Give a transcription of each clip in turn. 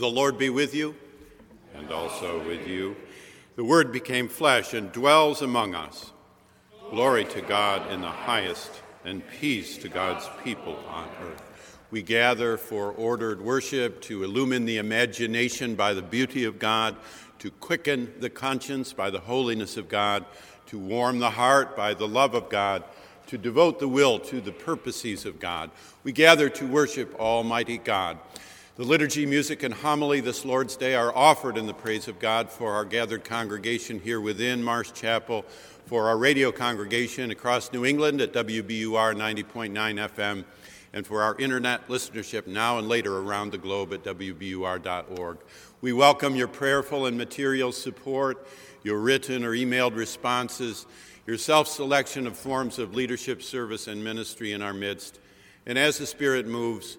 The Lord be with you, and also with you. The Word became flesh and dwells among us. Glory to God in the highest, and peace to God's people on earth. We gather for ordered worship to illumine the imagination by the beauty of God, to quicken the conscience by the holiness of God, to warm the heart by the love of God, to devote the will to the purposes of God. We gather to worship Almighty God. The liturgy, music, and homily this Lord's Day are offered in the praise of God for our gathered congregation here within Marsh Chapel, for our radio congregation across New England at WBUR 90.9 FM, and for our internet listenership now and later around the globe at WBUR.org. We welcome your prayerful and material support, your written or emailed responses, your self selection of forms of leadership, service, and ministry in our midst. And as the Spirit moves,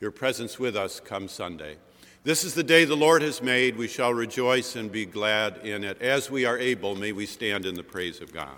your presence with us come Sunday. This is the day the Lord has made. We shall rejoice and be glad in it. As we are able, may we stand in the praise of God.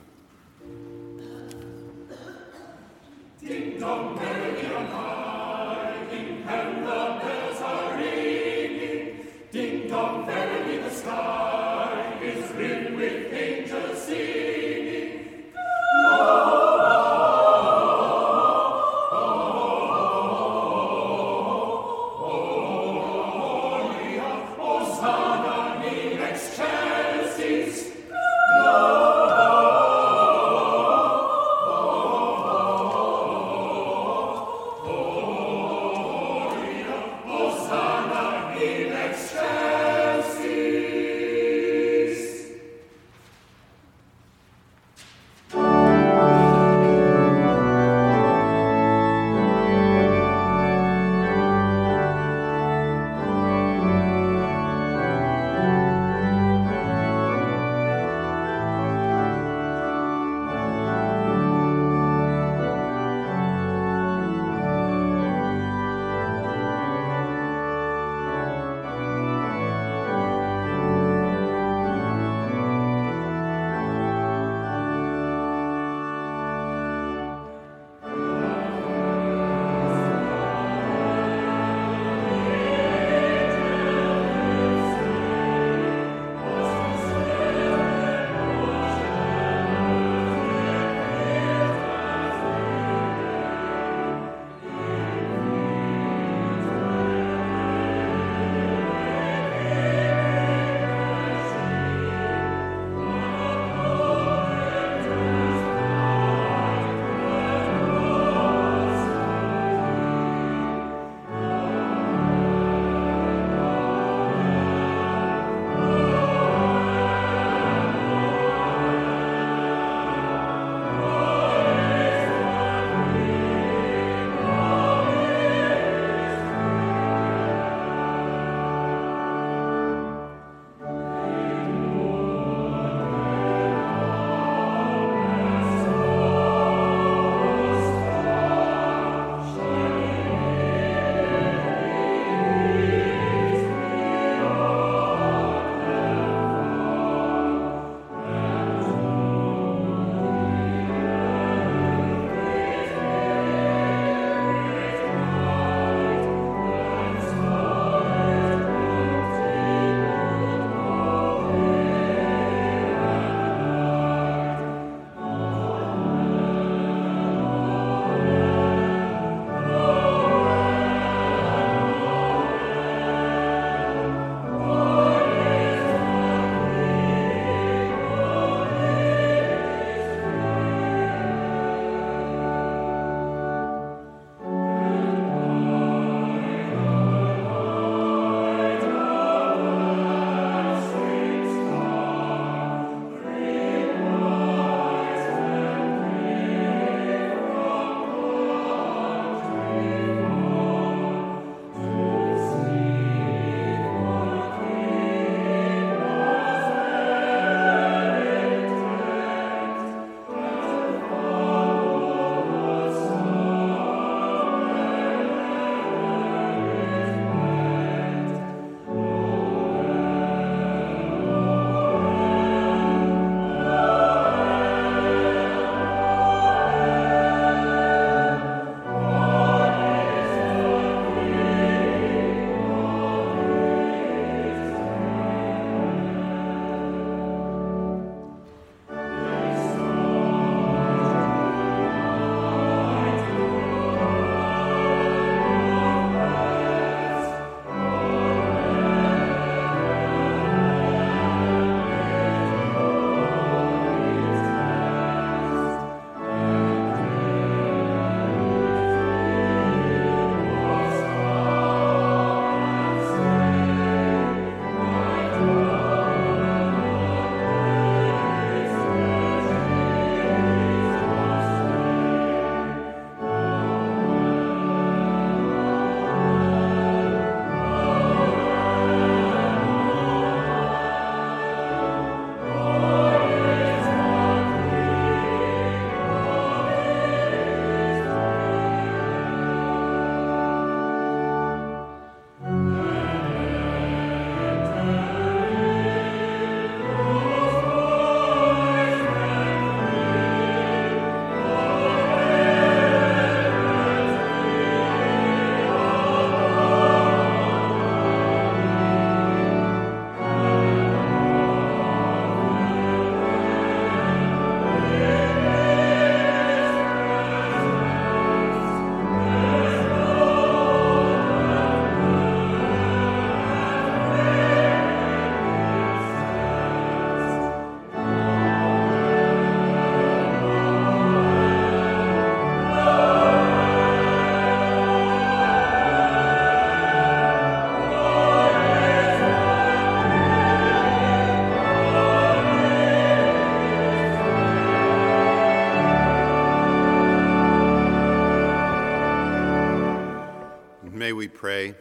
Pray.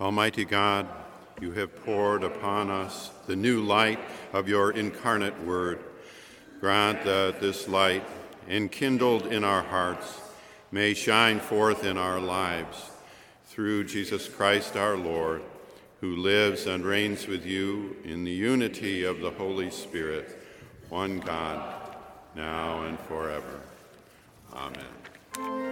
Almighty God, you have poured upon us the new light of your incarnate word. Grant that this light, enkindled in our hearts, may shine forth in our lives through Jesus Christ our Lord, who lives and reigns with you in the unity of the Holy Spirit, one God, now and forever. Amen.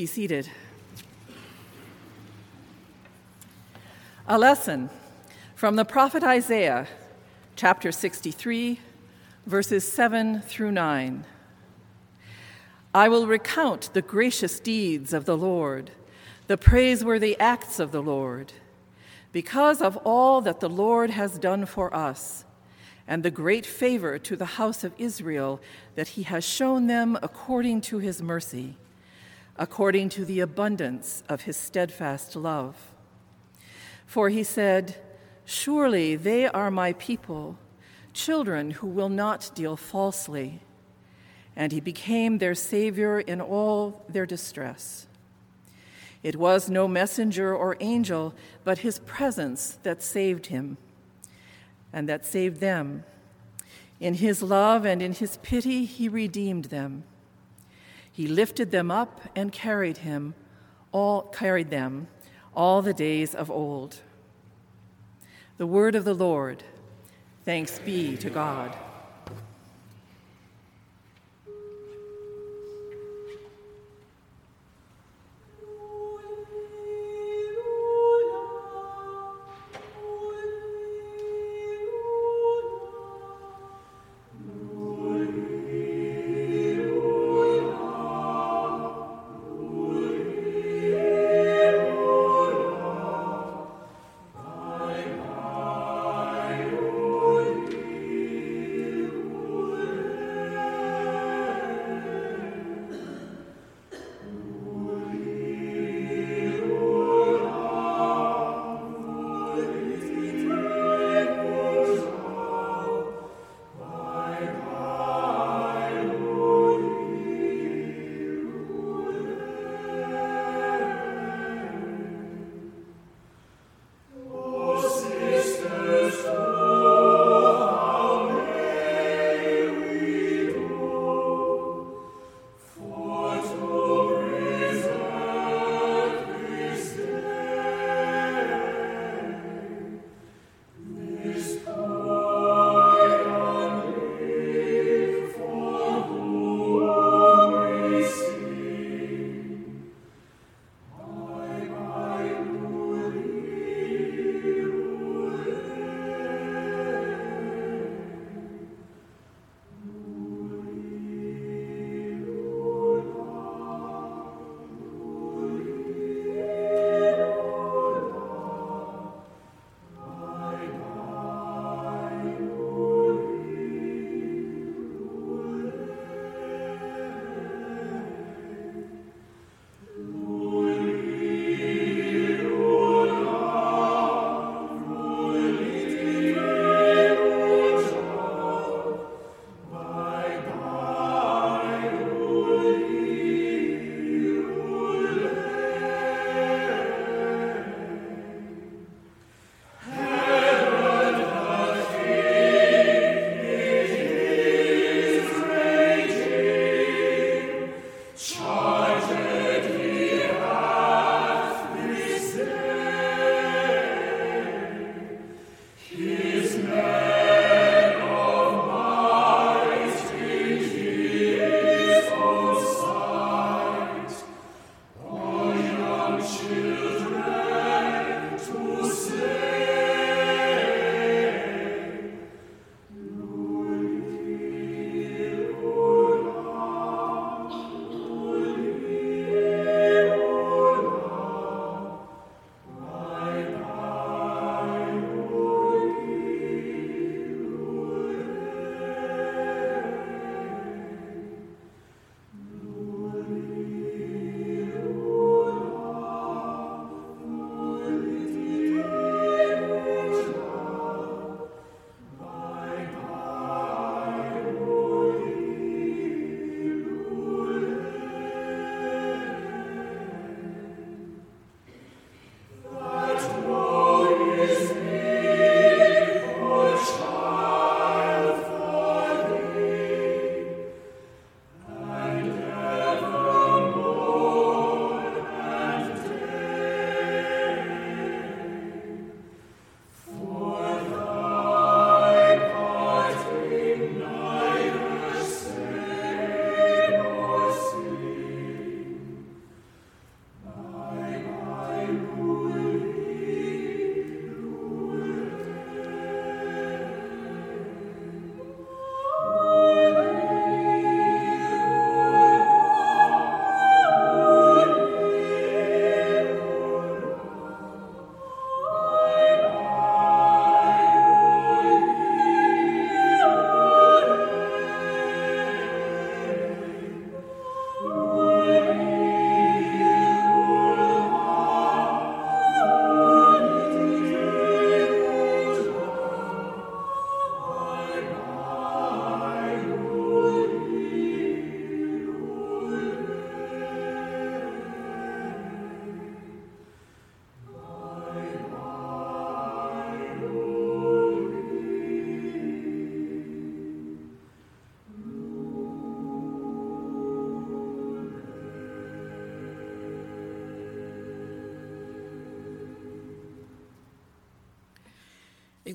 Be seated. A lesson from the prophet Isaiah, chapter 63, verses 7 through 9. I will recount the gracious deeds of the Lord, the praiseworthy acts of the Lord, because of all that the Lord has done for us, and the great favor to the house of Israel that he has shown them according to his mercy according to the abundance of his steadfast love. For he said, Surely they are my people, children who will not deal falsely. And he became their Savior in all their distress. It was no messenger or angel, but his presence that saved him and that saved them. In his love and in his pity, he redeemed them. He lifted them up and carried him, all carried them all the days of old. The word of the Lord. Thanks be to God.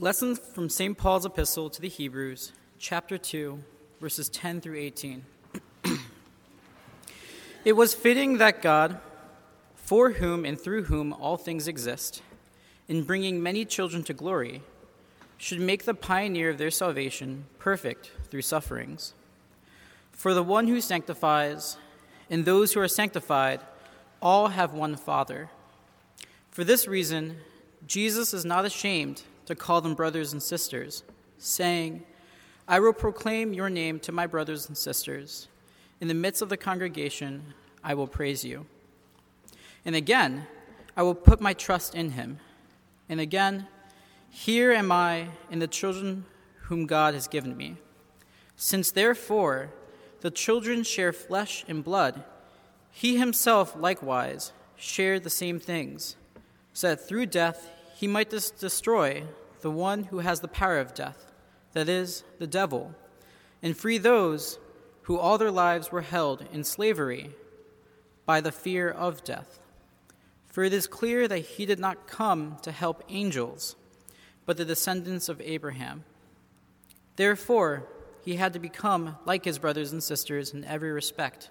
Lesson from St. Paul's epistle to the Hebrews, chapter 2, verses 10 through 18. it was fitting that God, for whom and through whom all things exist, in bringing many children to glory, should make the pioneer of their salvation perfect through sufferings. For the one who sanctifies and those who are sanctified all have one Father. For this reason, Jesus is not ashamed to call them brothers and sisters, saying, I will proclaim your name to my brothers and sisters. In the midst of the congregation, I will praise you. And again, I will put my trust in him. And again, here am I in the children whom God has given me. Since therefore the children share flesh and blood, he himself likewise shared the same things, so that through death he might dis- destroy the one who has the power of death, that is, the devil, and free those who all their lives were held in slavery by the fear of death. For it is clear that he did not come to help angels, but the descendants of Abraham. Therefore, he had to become like his brothers and sisters in every respect,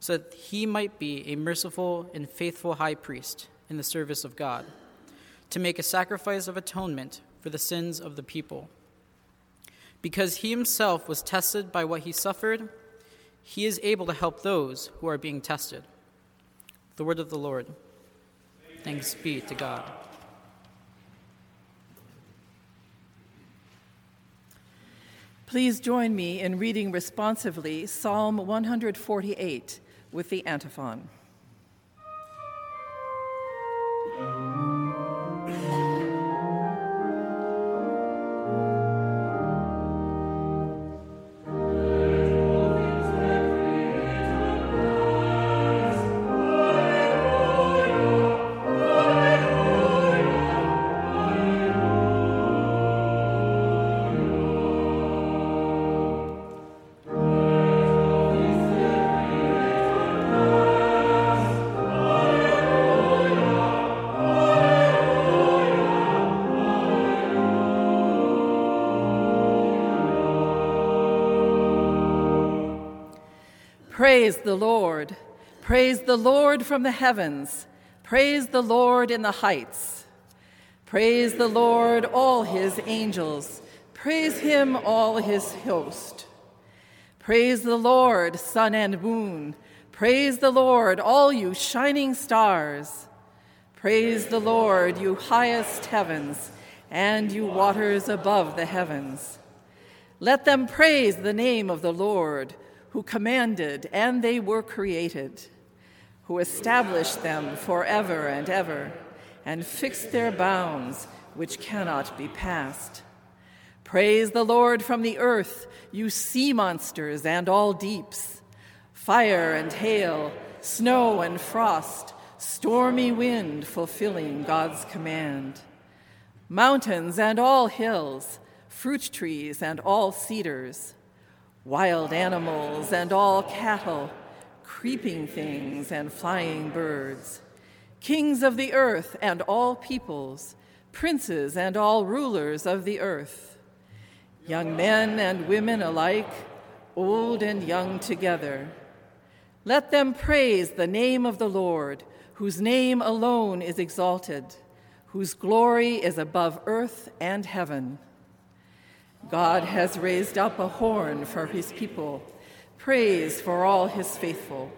so that he might be a merciful and faithful high priest in the service of God to make a sacrifice of atonement for the sins of the people. Because he himself was tested by what he suffered, he is able to help those who are being tested. The word of the Lord. Thanks be to God. Please join me in reading responsively Psalm 148 with the antiphon. Praise the Lord. Praise the Lord from the heavens. Praise the Lord in the heights. Praise the Lord, all his angels. Praise him, all his host. Praise the Lord, sun and moon. Praise the Lord, all you shining stars. Praise the Lord, you highest heavens, and you waters above the heavens. Let them praise the name of the Lord who commanded and they were created, who established them forever and ever, and fixed their bounds which cannot be passed. Praise the Lord from the earth, you sea monsters and all deeps, fire and hail, snow and frost, stormy wind fulfilling God's command. Mountains and all hills, fruit trees and all cedars, wild animals and all cattle, creeping things and flying birds, kings of the earth and all peoples, princes and all rulers of the earth, young men and women alike, old and young together. Let them praise the name of the Lord, whose name alone is exalted, whose glory is above earth and heaven. God has raised up a horn for his people, praise for all his faithful,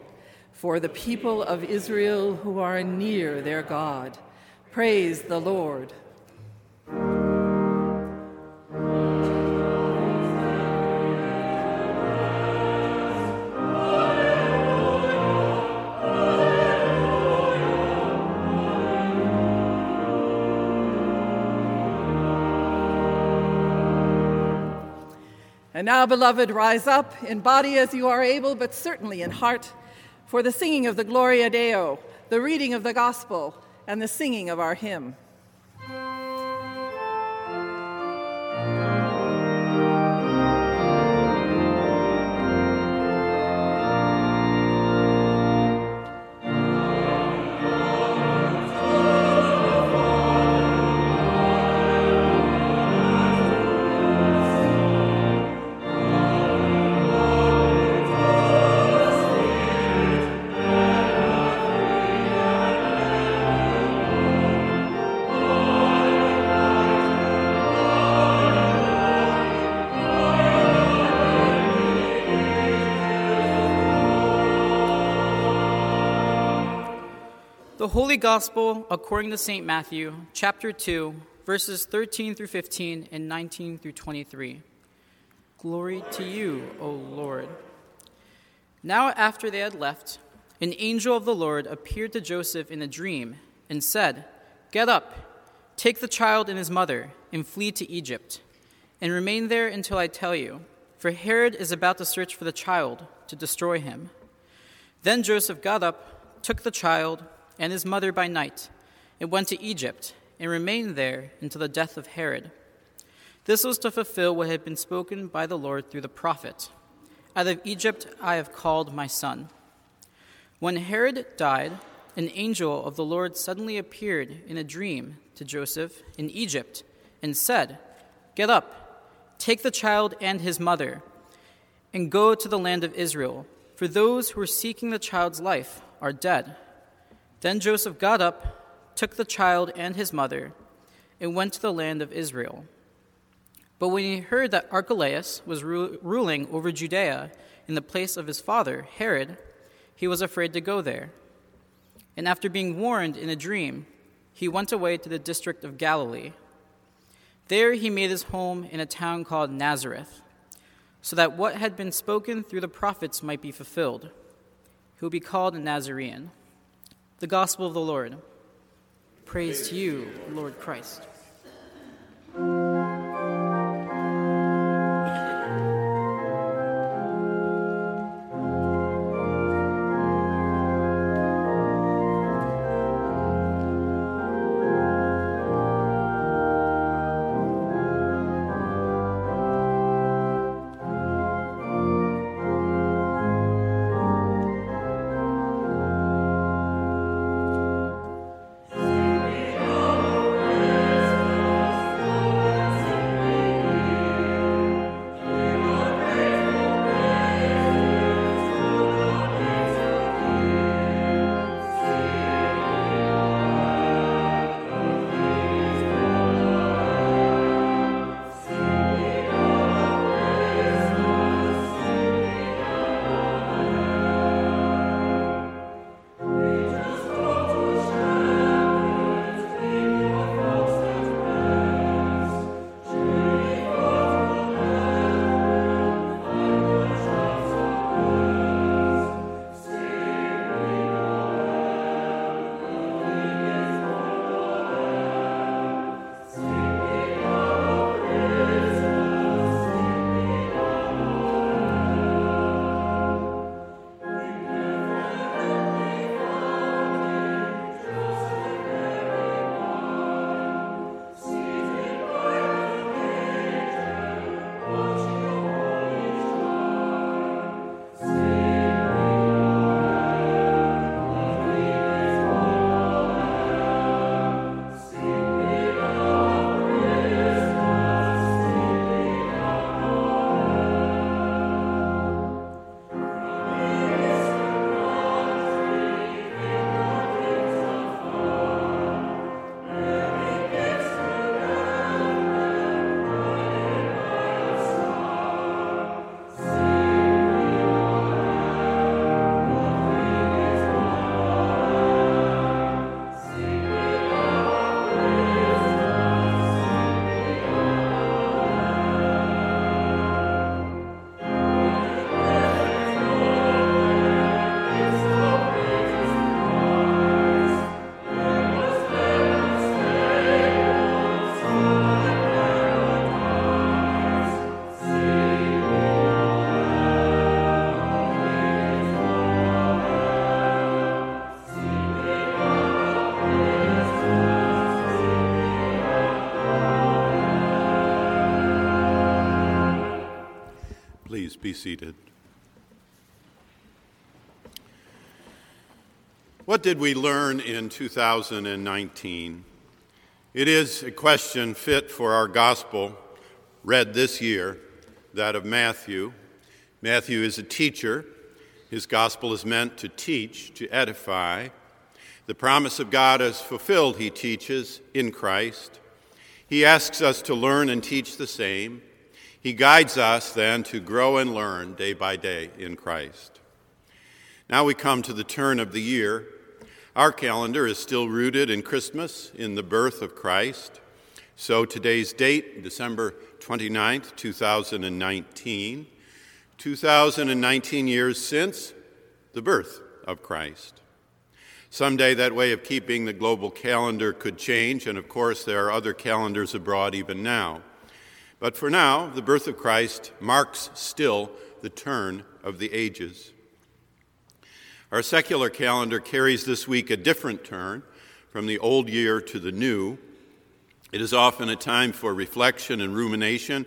for the people of Israel who are near their God. Praise the Lord. And now, beloved, rise up in body as you are able, but certainly in heart, for the singing of the Gloria Deo, the reading of the Gospel, and the singing of our hymn. The Holy Gospel according to St. Matthew, chapter 2, verses 13 through 15 and 19 through 23. Glory to you, O Lord. Now, after they had left, an angel of the Lord appeared to Joseph in a dream and said, Get up, take the child and his mother, and flee to Egypt, and remain there until I tell you, for Herod is about to search for the child to destroy him. Then Joseph got up, took the child and his mother by night, and went to Egypt, and remained there until the death of Herod. This was to fulfill what had been spoken by the Lord through the prophet Out of Egypt I have called my son. When Herod died, an angel of the Lord suddenly appeared in a dream to Joseph in Egypt and said, Get up, take the child and his mother, and go to the land of Israel, for those who are seeking the child's life are dead. Then Joseph got up, took the child and his mother, and went to the land of Israel. But when he heard that Archelaus was ru- ruling over Judea in the place of his father, Herod, he was afraid to go there. And after being warned in a dream, he went away to the district of Galilee. There he made his home in a town called Nazareth, so that what had been spoken through the prophets might be fulfilled. He would be called a Nazarene. The Gospel of the Lord. Praise to you, Lord Christ. Be seated. What did we learn in 2019? It is a question fit for our gospel read this year, that of Matthew. Matthew is a teacher. His gospel is meant to teach, to edify. The promise of God is fulfilled, he teaches, in Christ. He asks us to learn and teach the same. He guides us then to grow and learn day by day in Christ. Now we come to the turn of the year. Our calendar is still rooted in Christmas, in the birth of Christ. So today's date, December 29th, 2019, 2019 years since the birth of Christ. Someday that way of keeping the global calendar could change, and of course, there are other calendars abroad even now. But for now, the birth of Christ marks still the turn of the ages. Our secular calendar carries this week a different turn from the old year to the new. It is often a time for reflection and rumination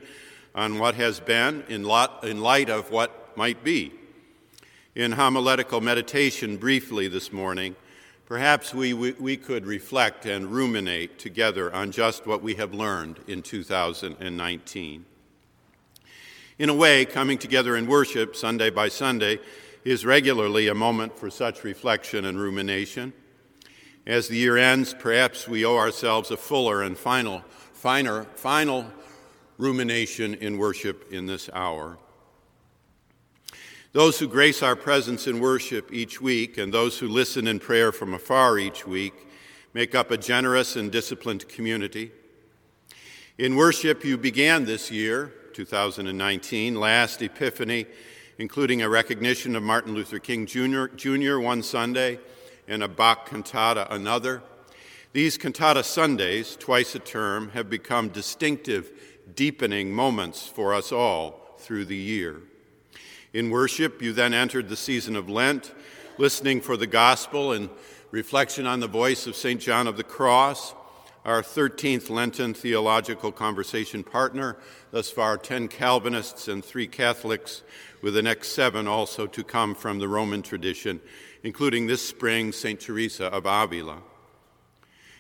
on what has been in, light of what might be. In homiletical meditation, briefly this morning, perhaps we, we, we could reflect and ruminate together on just what we have learned in 2019. In a way, coming together in worship Sunday by Sunday is regularly a moment for such reflection and rumination. As the year ends, perhaps we owe ourselves a fuller and final, finer, final rumination in worship in this hour. Those who grace our presence in worship each week and those who listen in prayer from afar each week make up a generous and disciplined community. In worship, you began this year, 2019, last Epiphany including a recognition of Martin Luther King Jr. Jr. one Sunday and a Bach cantata another. These cantata Sundays, twice a term, have become distinctive, deepening moments for us all through the year. In worship, you then entered the season of Lent, listening for the gospel and reflection on the voice of St. John of the Cross, our 13th Lenten theological conversation partner, thus far 10 Calvinists and 3 Catholics with the next seven also to come from the Roman tradition, including this spring St. Teresa of Avila.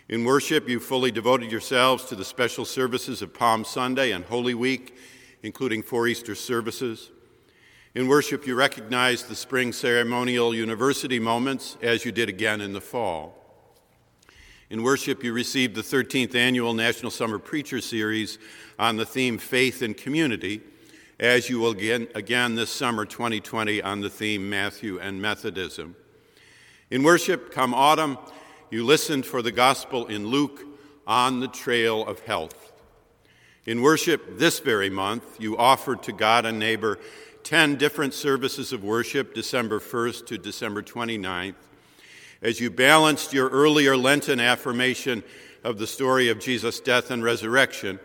In worship, you fully devoted yourselves to the special services of Palm Sunday and Holy Week, including four Easter services. In worship, you recognized the spring ceremonial university moments as you did again in the fall. In worship, you received the 13th annual National Summer Preacher Series on the theme Faith and Community, as you will again, again this summer 2020 on the theme Matthew and Methodism. In worship, come autumn, you listened for the gospel in Luke on the trail of health. In worship this very month, you offered to God and neighbor 10 different services of worship, December 1st to December 29th, as you balanced your earlier Lenten affirmation of the story of Jesus' death and resurrection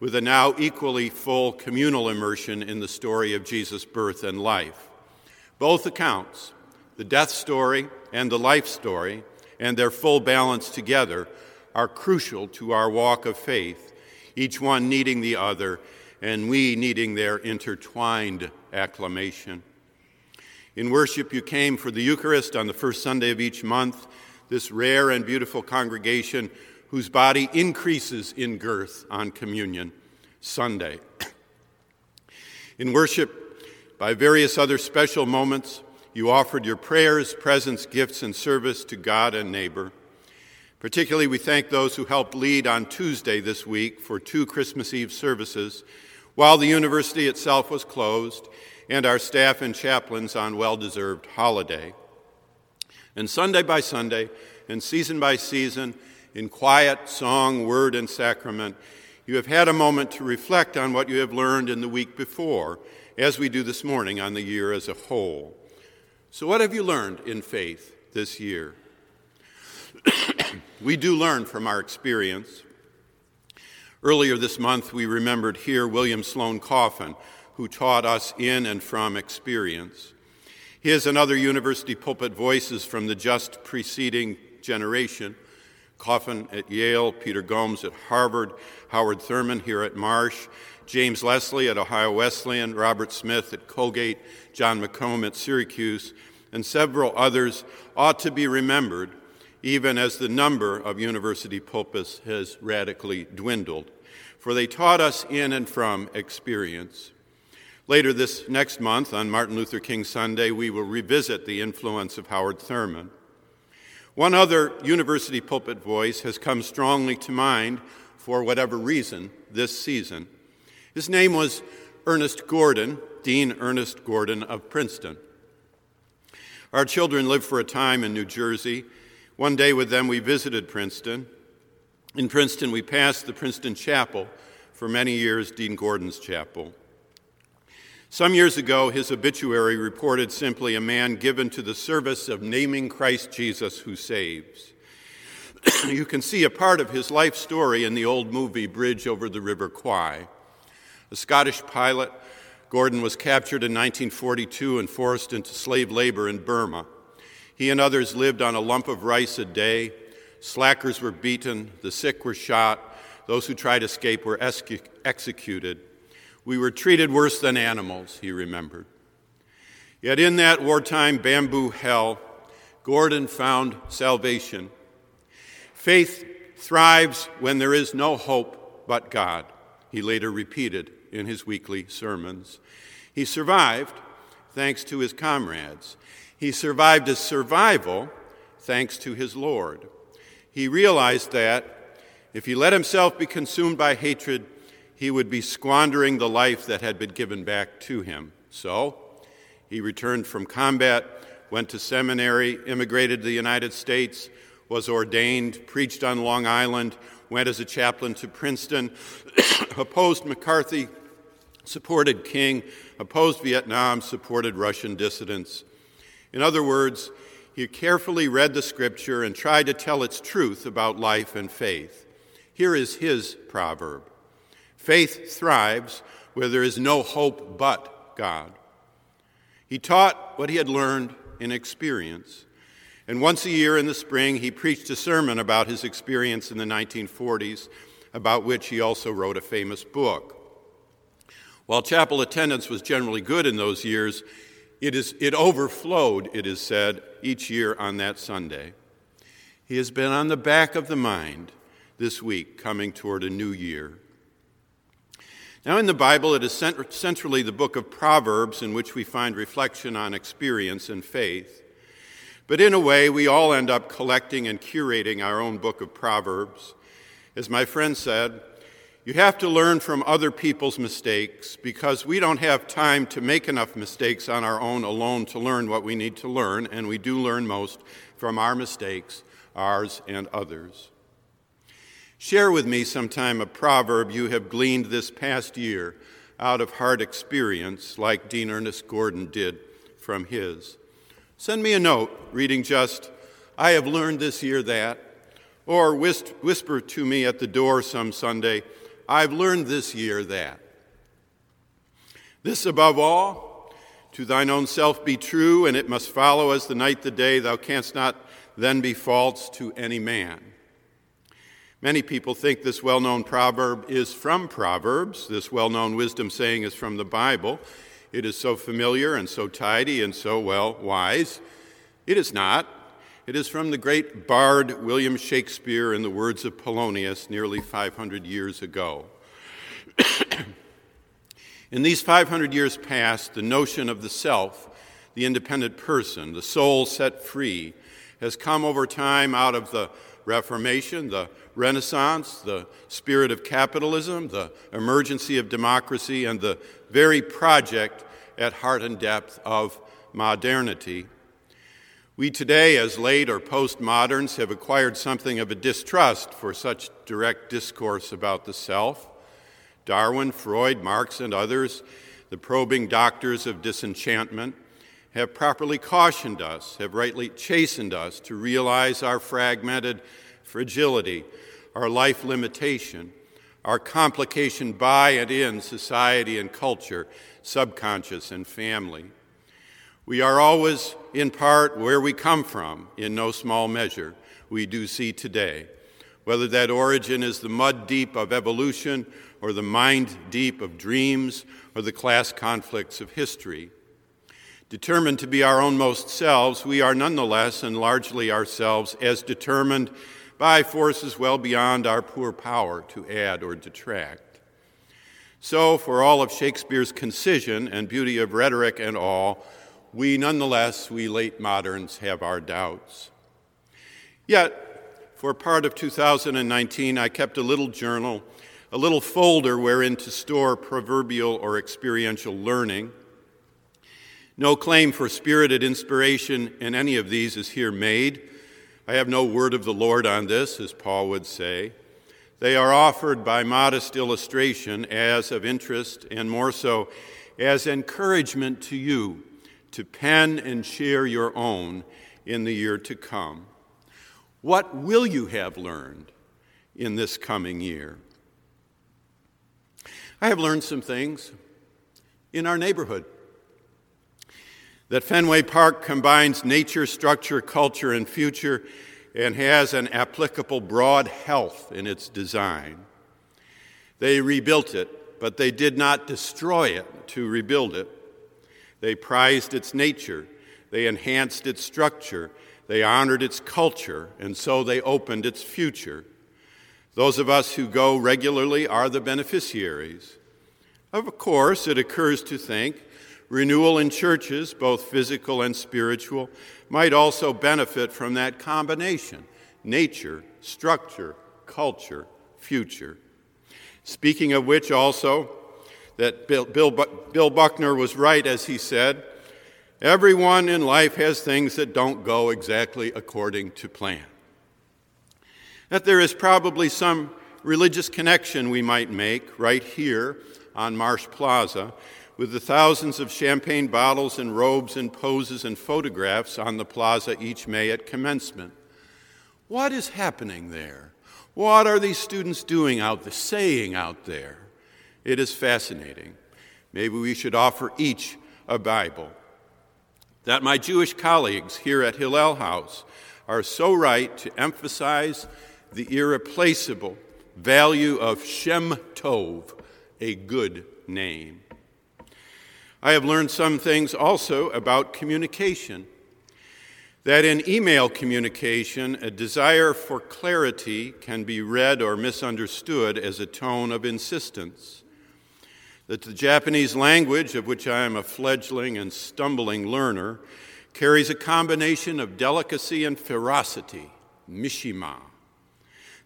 with a now equally full communal immersion in the story of Jesus' birth and life. Both accounts, the death story and the life story, and their full balance together, are crucial to our walk of faith, each one needing the other, and we needing their intertwined acclamation. In worship, you came for the Eucharist on the first Sunday of each month, this rare and beautiful congregation whose body increases in girth on Communion Sunday. In worship, by various other special moments, you offered your prayers, presents, gifts, and service to God and neighbor. Particularly, we thank those who helped lead on Tuesday this week for two Christmas Eve services, while the university itself was closed, and our staff and chaplains on well deserved holiday. And Sunday by Sunday, and season by season, in quiet song, word, and sacrament, you have had a moment to reflect on what you have learned in the week before, as we do this morning on the year as a whole. So, what have you learned in faith this year? we do learn from our experience. Earlier this month, we remembered here William Sloane Coffin, who taught us in and from experience. His and other university pulpit voices from the just preceding generation Coffin at Yale, Peter Gomes at Harvard, Howard Thurman here at Marsh, James Leslie at Ohio Wesleyan, Robert Smith at Colgate, John McComb at Syracuse, and several others ought to be remembered, even as the number of university pulpits has radically dwindled, for they taught us in and from experience. Later this next month, on Martin Luther King Sunday, we will revisit the influence of Howard Thurman. One other university pulpit voice has come strongly to mind for whatever reason this season. His name was Ernest Gordon, Dean Ernest Gordon of Princeton. Our children lived for a time in New Jersey. One day with them, we visited Princeton. In Princeton, we passed the Princeton Chapel, for many years, Dean Gordon's chapel. Some years ago, his obituary reported simply a man given to the service of naming Christ Jesus who saves. you can see a part of his life story in the old movie Bridge over the River Kwai. A Scottish pilot, Gordon was captured in 1942 and forced into slave labor in Burma. He and others lived on a lump of rice a day. Slackers were beaten, the sick were shot, those who tried to escape were executed. We were treated worse than animals, he remembered. Yet in that wartime bamboo hell, Gordon found salvation. Faith thrives when there is no hope but God, he later repeated in his weekly sermons. He survived thanks to his comrades. He survived his survival thanks to his Lord. He realized that if he let himself be consumed by hatred, he would be squandering the life that had been given back to him. So, he returned from combat, went to seminary, immigrated to the United States, was ordained, preached on Long Island, went as a chaplain to Princeton, opposed McCarthy, supported King, opposed Vietnam, supported Russian dissidents. In other words, he carefully read the scripture and tried to tell its truth about life and faith. Here is his proverb Faith thrives where there is no hope but God. He taught what he had learned in experience. And once a year in the spring, he preached a sermon about his experience in the 1940s, about which he also wrote a famous book. While chapel attendance was generally good in those years, it, is, it overflowed, it is said, each year on that Sunday. He has been on the back of the mind this week, coming toward a new year. Now, in the Bible, it is centrally the book of Proverbs in which we find reflection on experience and faith. But in a way, we all end up collecting and curating our own book of Proverbs. As my friend said, you have to learn from other people's mistakes because we don't have time to make enough mistakes on our own alone to learn what we need to learn, and we do learn most from our mistakes, ours and others. Share with me sometime a proverb you have gleaned this past year out of hard experience, like Dean Ernest Gordon did from his. Send me a note reading just, I have learned this year that, or whisper to me at the door some Sunday, I've learned this year that. This above all, to thine own self be true, and it must follow as the night the day, thou canst not then be false to any man. Many people think this well known proverb is from Proverbs. This well known wisdom saying is from the Bible. It is so familiar and so tidy and so, well, wise. It is not. It is from the great bard William Shakespeare in the words of Polonius nearly 500 years ago. in these 500 years past, the notion of the self, the independent person, the soul set free, has come over time out of the Reformation, the Renaissance, the spirit of capitalism, the emergency of democracy, and the very project at heart and depth of modernity. We today, as late or postmoderns, have acquired something of a distrust for such direct discourse about the self. Darwin, Freud, Marx, and others, the probing doctors of disenchantment, have properly cautioned us, have rightly chastened us to realize our fragmented fragility, our life limitation, our complication by and in society and culture, subconscious and family. We are always, in part, where we come from, in no small measure, we do see today. Whether that origin is the mud deep of evolution, or the mind deep of dreams, or the class conflicts of history. Determined to be our own most selves, we are nonetheless and largely ourselves as determined by forces well beyond our poor power to add or detract. So, for all of Shakespeare's concision and beauty of rhetoric and all, we nonetheless, we late moderns, have our doubts. Yet, for part of 2019, I kept a little journal, a little folder wherein to store proverbial or experiential learning no claim for spirited inspiration in any of these is here made. I have no word of the Lord on this, as Paul would say. They are offered by modest illustration as of interest and more so as encouragement to you to pen and share your own in the year to come. What will you have learned in this coming year? I have learned some things in our neighborhood. That Fenway Park combines nature, structure, culture, and future and has an applicable broad health in its design. They rebuilt it, but they did not destroy it to rebuild it. They prized its nature, they enhanced its structure, they honored its culture, and so they opened its future. Those of us who go regularly are the beneficiaries. Of course, it occurs to think renewal in churches, both physical and spiritual, might also benefit from that combination nature, structure, culture, future. Speaking of which, also, that Bill, Bill, Bill Buckner was right as he said, everyone in life has things that don't go exactly according to plan. That there is probably some religious connection we might make right here on Marsh Plaza with the thousands of champagne bottles and robes and poses and photographs on the plaza each May at commencement. What is happening there? What are these students doing out there, saying out there? It is fascinating. Maybe we should offer each a Bible. That my Jewish colleagues here at Hillel House are so right to emphasize the irreplaceable value of Shem Tov, a good name. I have learned some things also about communication. That in email communication, a desire for clarity can be read or misunderstood as a tone of insistence. That the Japanese language, of which I am a fledgling and stumbling learner, carries a combination of delicacy and ferocity, mishima.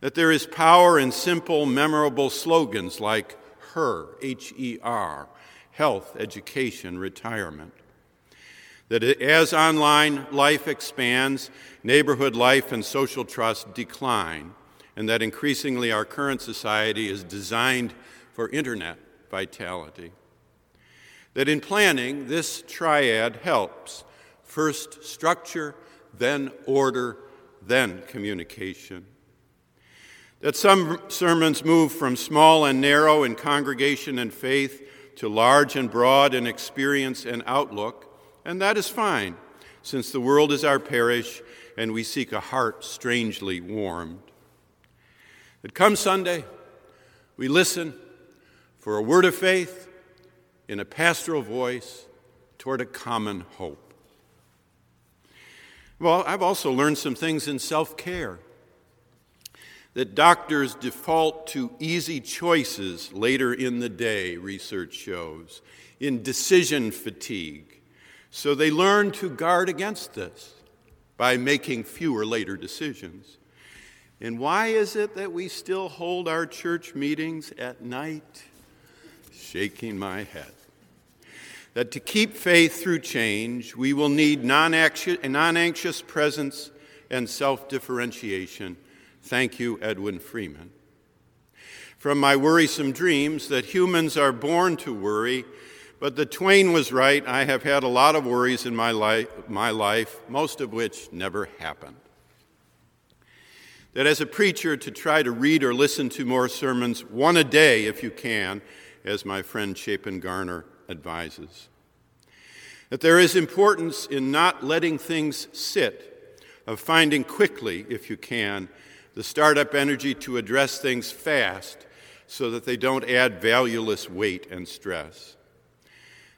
That there is power in simple, memorable slogans like her, H E R, health, education, retirement. That as online life expands, neighborhood life and social trust decline, and that increasingly our current society is designed for internet vitality. That in planning, this triad helps first structure, then order, then communication. That some sermons move from small and narrow in congregation and faith to large and broad in experience and outlook, and that is fine, since the world is our parish and we seek a heart strangely warmed. That come Sunday, we listen for a word of faith in a pastoral voice toward a common hope. Well, I've also learned some things in self care that doctors default to easy choices later in the day, research shows, in decision fatigue. So they learn to guard against this by making fewer later decisions. And why is it that we still hold our church meetings at night? Shaking my head. That to keep faith through change, we will need non anxious presence and self differentiation Thank you, Edwin Friedman. From my worrisome dreams that humans are born to worry, but the Twain was right. I have had a lot of worries in my life, my life, most of which never happened. That as a preacher, to try to read or listen to more sermons, one a day if you can, as my friend Chapin Garner advises. That there is importance in not letting things sit, of finding quickly, if you can, the startup energy to address things fast so that they don't add valueless weight and stress.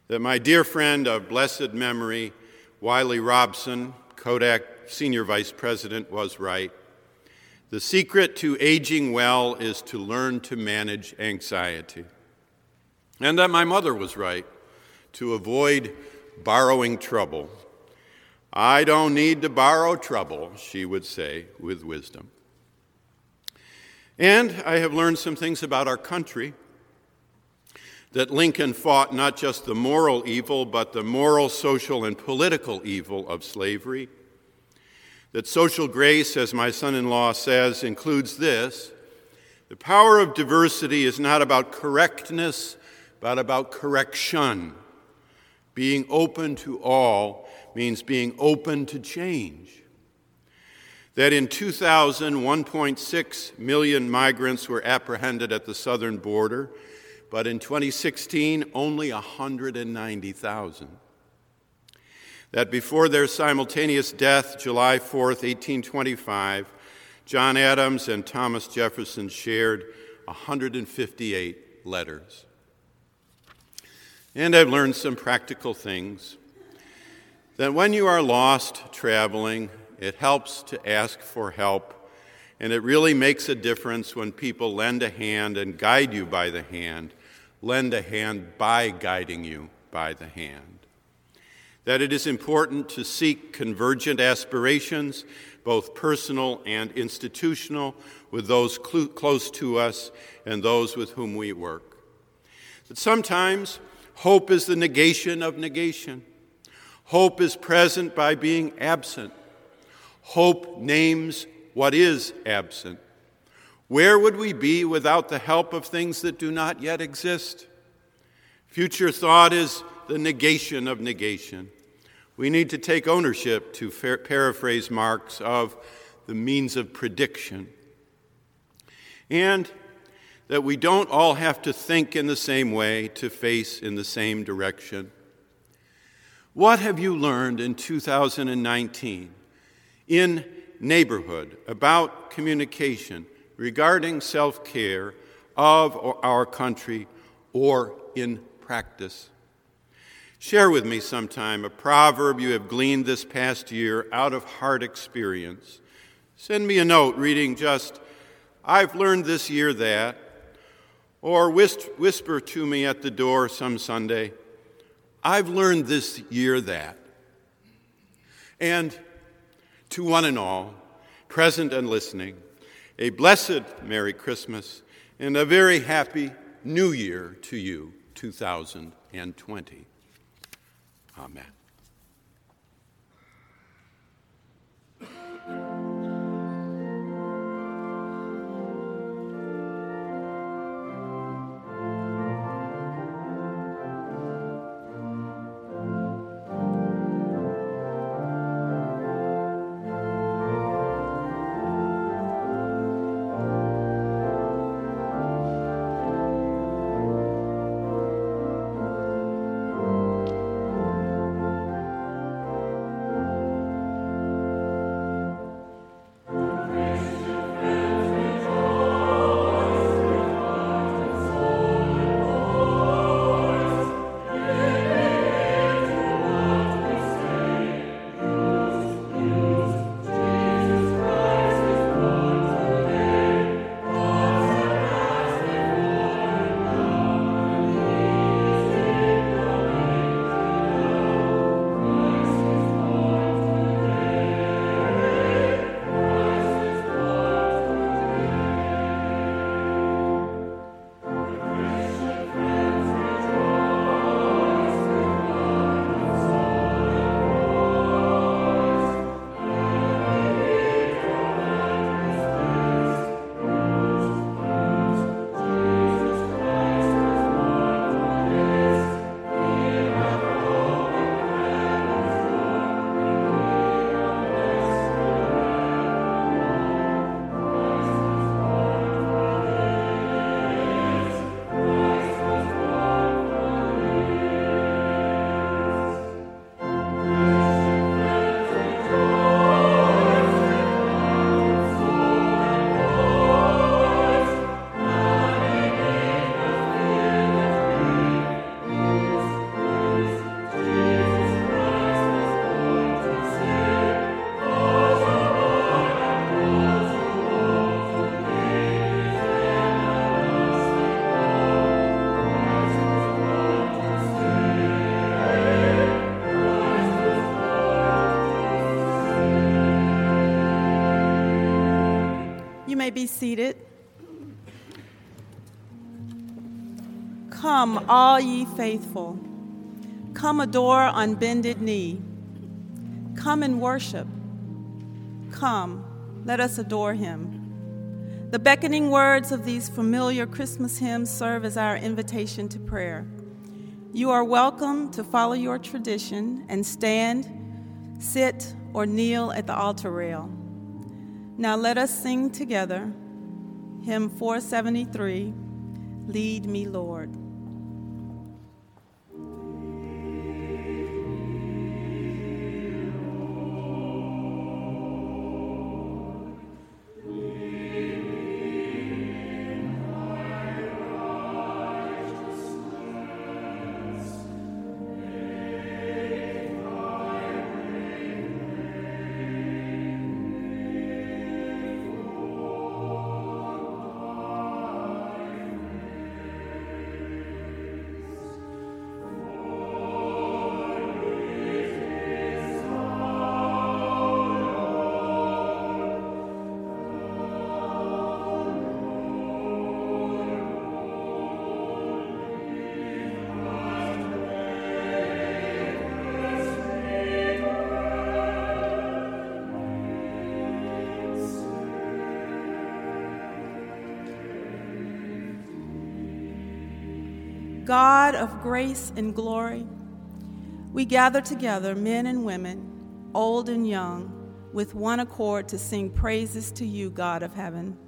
That my dear friend of blessed memory, Wiley Robson, Kodak Senior Vice President, was right. The secret to aging well is to learn to manage anxiety. And that my mother was right to avoid borrowing trouble. I don't need to borrow trouble, she would say with wisdom. And I have learned some things about our country that Lincoln fought not just the moral evil, but the moral, social, and political evil of slavery. That social grace, as my son in law says, includes this the power of diversity is not about correctness, but about correction. Being open to all means being open to change. That in 2000, 1.6 million migrants were apprehended at the southern border, but in 2016, only 190,000. That before their simultaneous death, July 4, 1825, John Adams and Thomas Jefferson shared 158 letters. And I've learned some practical things. That when you are lost traveling, it helps to ask for help, and it really makes a difference when people lend a hand and guide you by the hand, lend a hand by guiding you by the hand. That it is important to seek convergent aspirations, both personal and institutional, with those cl- close to us and those with whom we work. That sometimes Hope is the negation of negation. Hope is present by being absent. Hope names what is absent. Where would we be without the help of things that do not yet exist? Future thought is the negation of negation. We need to take ownership, to paraphrase Marx, of the means of prediction. And that we don't all have to think in the same way, to face in the same direction. What have you learned in 2019 in neighborhood about communication regarding self care of our country or in practice? Share with me sometime a proverb you have gleaned this past year out of hard experience. Send me a note reading just, I've learned this year that, or whisper to me at the door some Sunday, I've learned this year that. And to one and all, present and listening, a blessed Merry Christmas and a very happy New Year to you, 2020. Amen. May be seated. Come, all ye faithful. Come adore on bended knee. Come and worship. Come, let us adore him. The beckoning words of these familiar Christmas hymns serve as our invitation to prayer. You are welcome to follow your tradition and stand, sit, or kneel at the altar rail. Now let us sing together hymn 473 Lead Me, Lord. God of grace and glory, we gather together, men and women, old and young, with one accord to sing praises to you, God of heaven.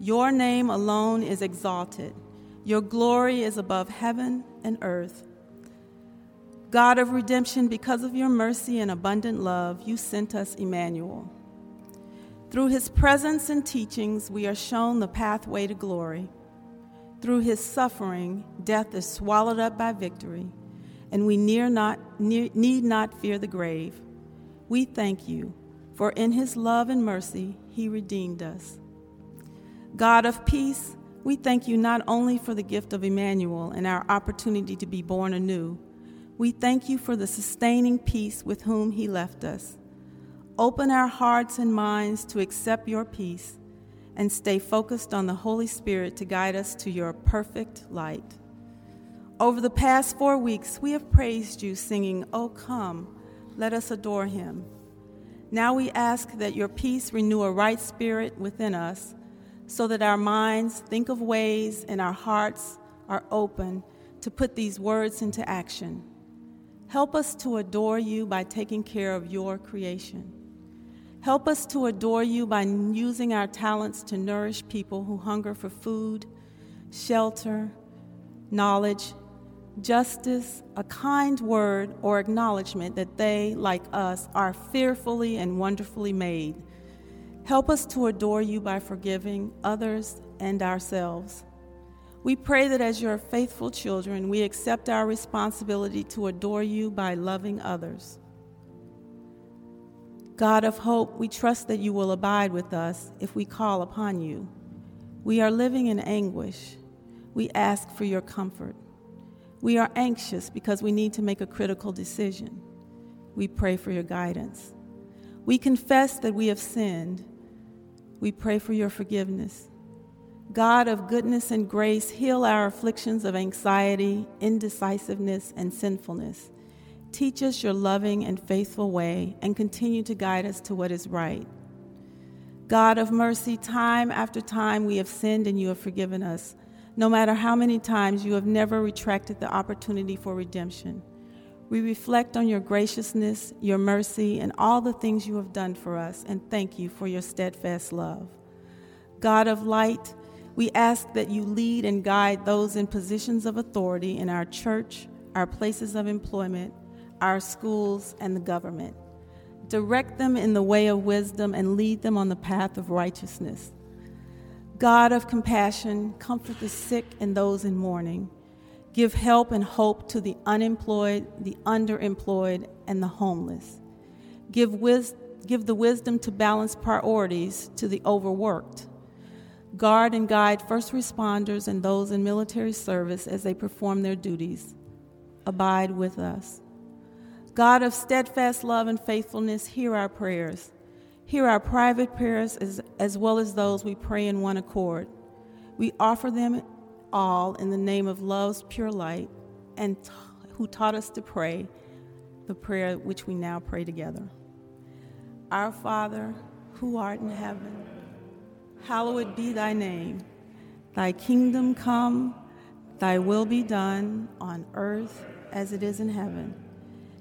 Your name alone is exalted, your glory is above heaven and earth. God of redemption, because of your mercy and abundant love, you sent us Emmanuel. Through his presence and teachings, we are shown the pathway to glory. Through his suffering, death is swallowed up by victory, and we not, need not fear the grave. We thank you, for in his love and mercy, he redeemed us. God of peace, we thank you not only for the gift of Emmanuel and our opportunity to be born anew, we thank you for the sustaining peace with whom he left us. Open our hearts and minds to accept your peace and stay focused on the Holy Spirit to guide us to your perfect light. Over the past four weeks, we have praised you, singing, Oh, come, let us adore him. Now we ask that your peace renew a right spirit within us so that our minds think of ways and our hearts are open to put these words into action. Help us to adore you by taking care of your creation. Help us to adore you by using our talents to nourish people who hunger for food, shelter, knowledge, justice, a kind word, or acknowledgement that they, like us, are fearfully and wonderfully made. Help us to adore you by forgiving others and ourselves. We pray that as your faithful children, we accept our responsibility to adore you by loving others. God of hope, we trust that you will abide with us if we call upon you. We are living in anguish. We ask for your comfort. We are anxious because we need to make a critical decision. We pray for your guidance. We confess that we have sinned. We pray for your forgiveness. God of goodness and grace, heal our afflictions of anxiety, indecisiveness, and sinfulness. Teach us your loving and faithful way and continue to guide us to what is right. God of mercy, time after time we have sinned and you have forgiven us. No matter how many times you have never retracted the opportunity for redemption. We reflect on your graciousness, your mercy, and all the things you have done for us, and thank you for your steadfast love. God of light, we ask that you lead and guide those in positions of authority in our church, our places of employment, our schools, and the government. Direct them in the way of wisdom and lead them on the path of righteousness. God of compassion, comfort the sick and those in mourning. Give help and hope to the unemployed, the underemployed, and the homeless. Give, wis- give the wisdom to balance priorities to the overworked. Guard and guide first responders and those in military service as they perform their duties. Abide with us. God of steadfast love and faithfulness, hear our prayers. Hear our private prayers as, as well as those we pray in one accord. We offer them all in the name of love's pure light and t- who taught us to pray the prayer which we now pray together. Our Father, who art in heaven, hallowed be thy name. Thy kingdom come, thy will be done on earth as it is in heaven.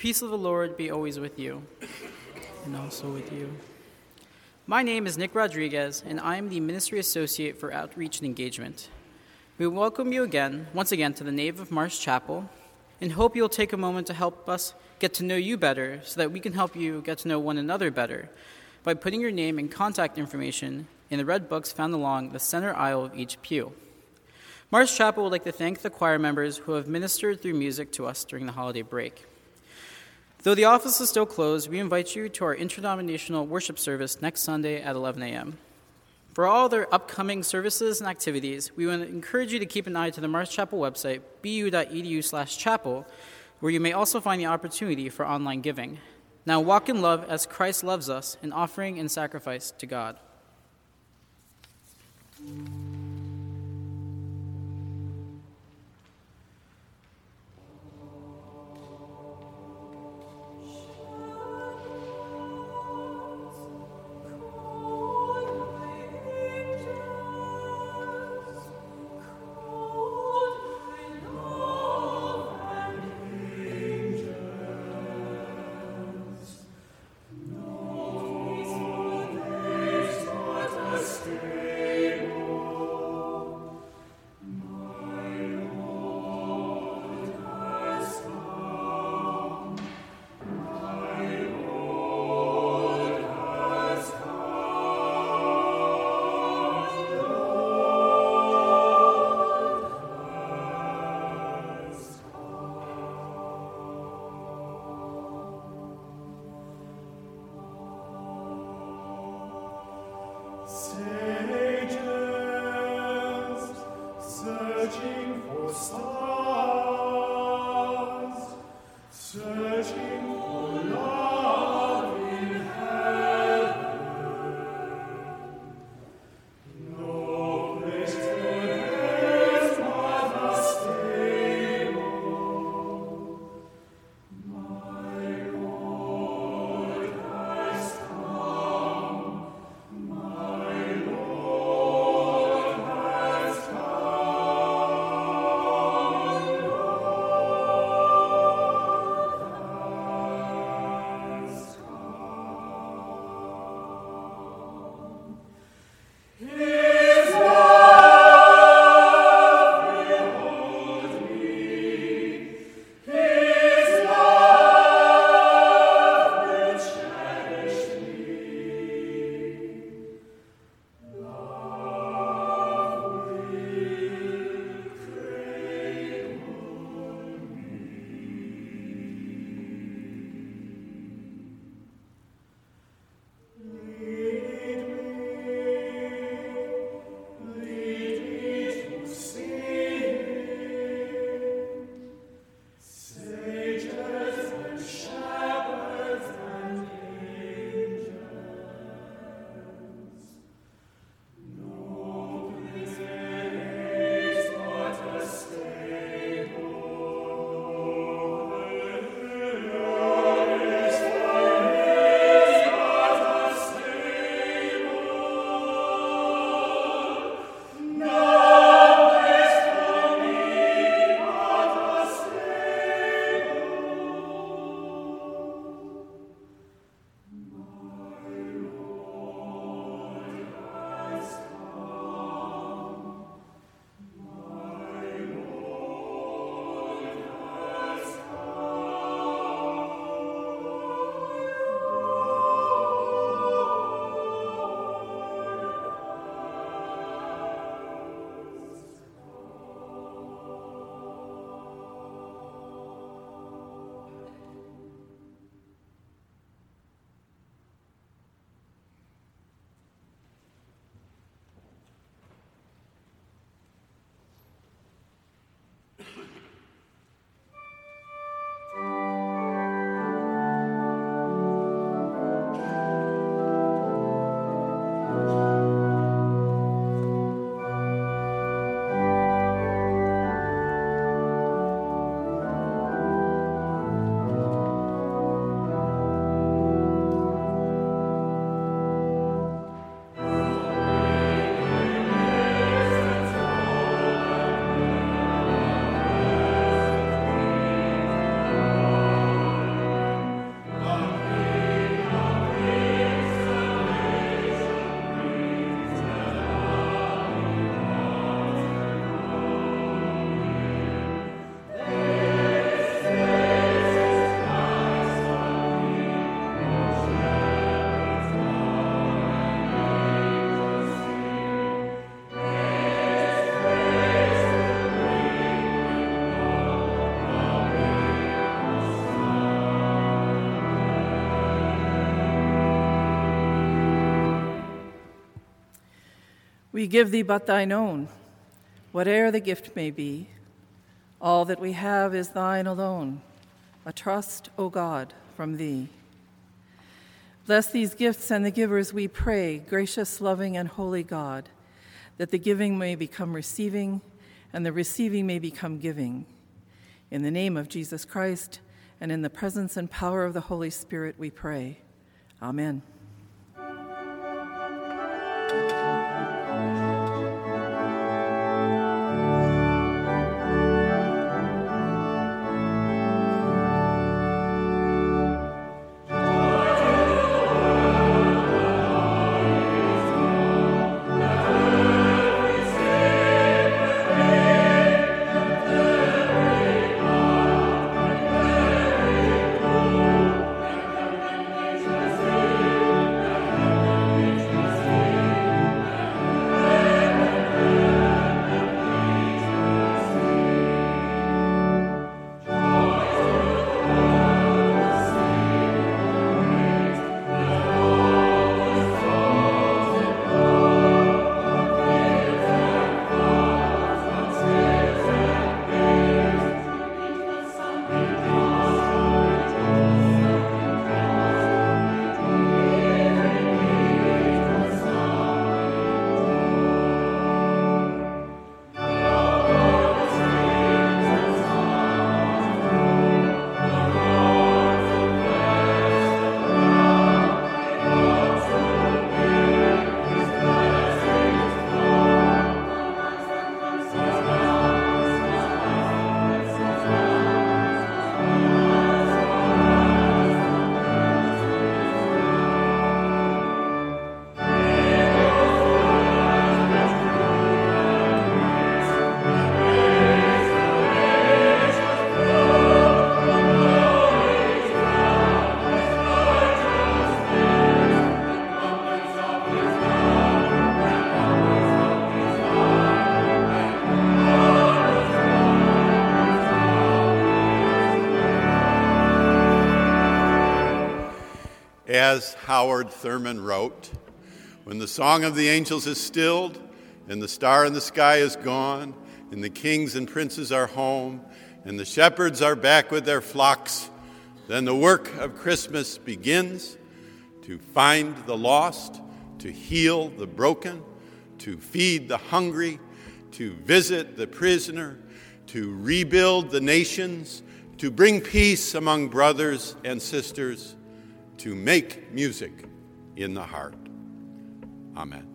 Peace of the Lord be always with you, and also with you. My name is Nick Rodriguez, and I am the Ministry Associate for Outreach and Engagement. We welcome you again, once again, to the nave of Marsh Chapel, and hope you'll take a moment to help us get to know you better so that we can help you get to know one another better by putting your name and contact information in the red books found along the center aisle of each pew. Marsh Chapel would like to thank the choir members who have ministered through music to us during the holiday break. Though the office is still closed, we invite you to our interdenominational worship service next Sunday at 11 a.m. For all other upcoming services and activities, we want to encourage you to keep an eye to the Marsh Chapel website, bu.edu/chapel, where you may also find the opportunity for online giving. Now walk in love as Christ loves us in offering and sacrifice to God. We give thee but thine own, whate'er the gift may be. All that we have is thine alone, a trust, O God, from thee. Bless these gifts and the givers, we pray, gracious, loving, and holy God, that the giving may become receiving and the receiving may become giving. In the name of Jesus Christ and in the presence and power of the Holy Spirit, we pray. Amen. Howard Thurman wrote When the song of the angels is stilled, and the star in the sky is gone, and the kings and princes are home, and the shepherds are back with their flocks, then the work of Christmas begins to find the lost, to heal the broken, to feed the hungry, to visit the prisoner, to rebuild the nations, to bring peace among brothers and sisters to make music in the heart. Amen.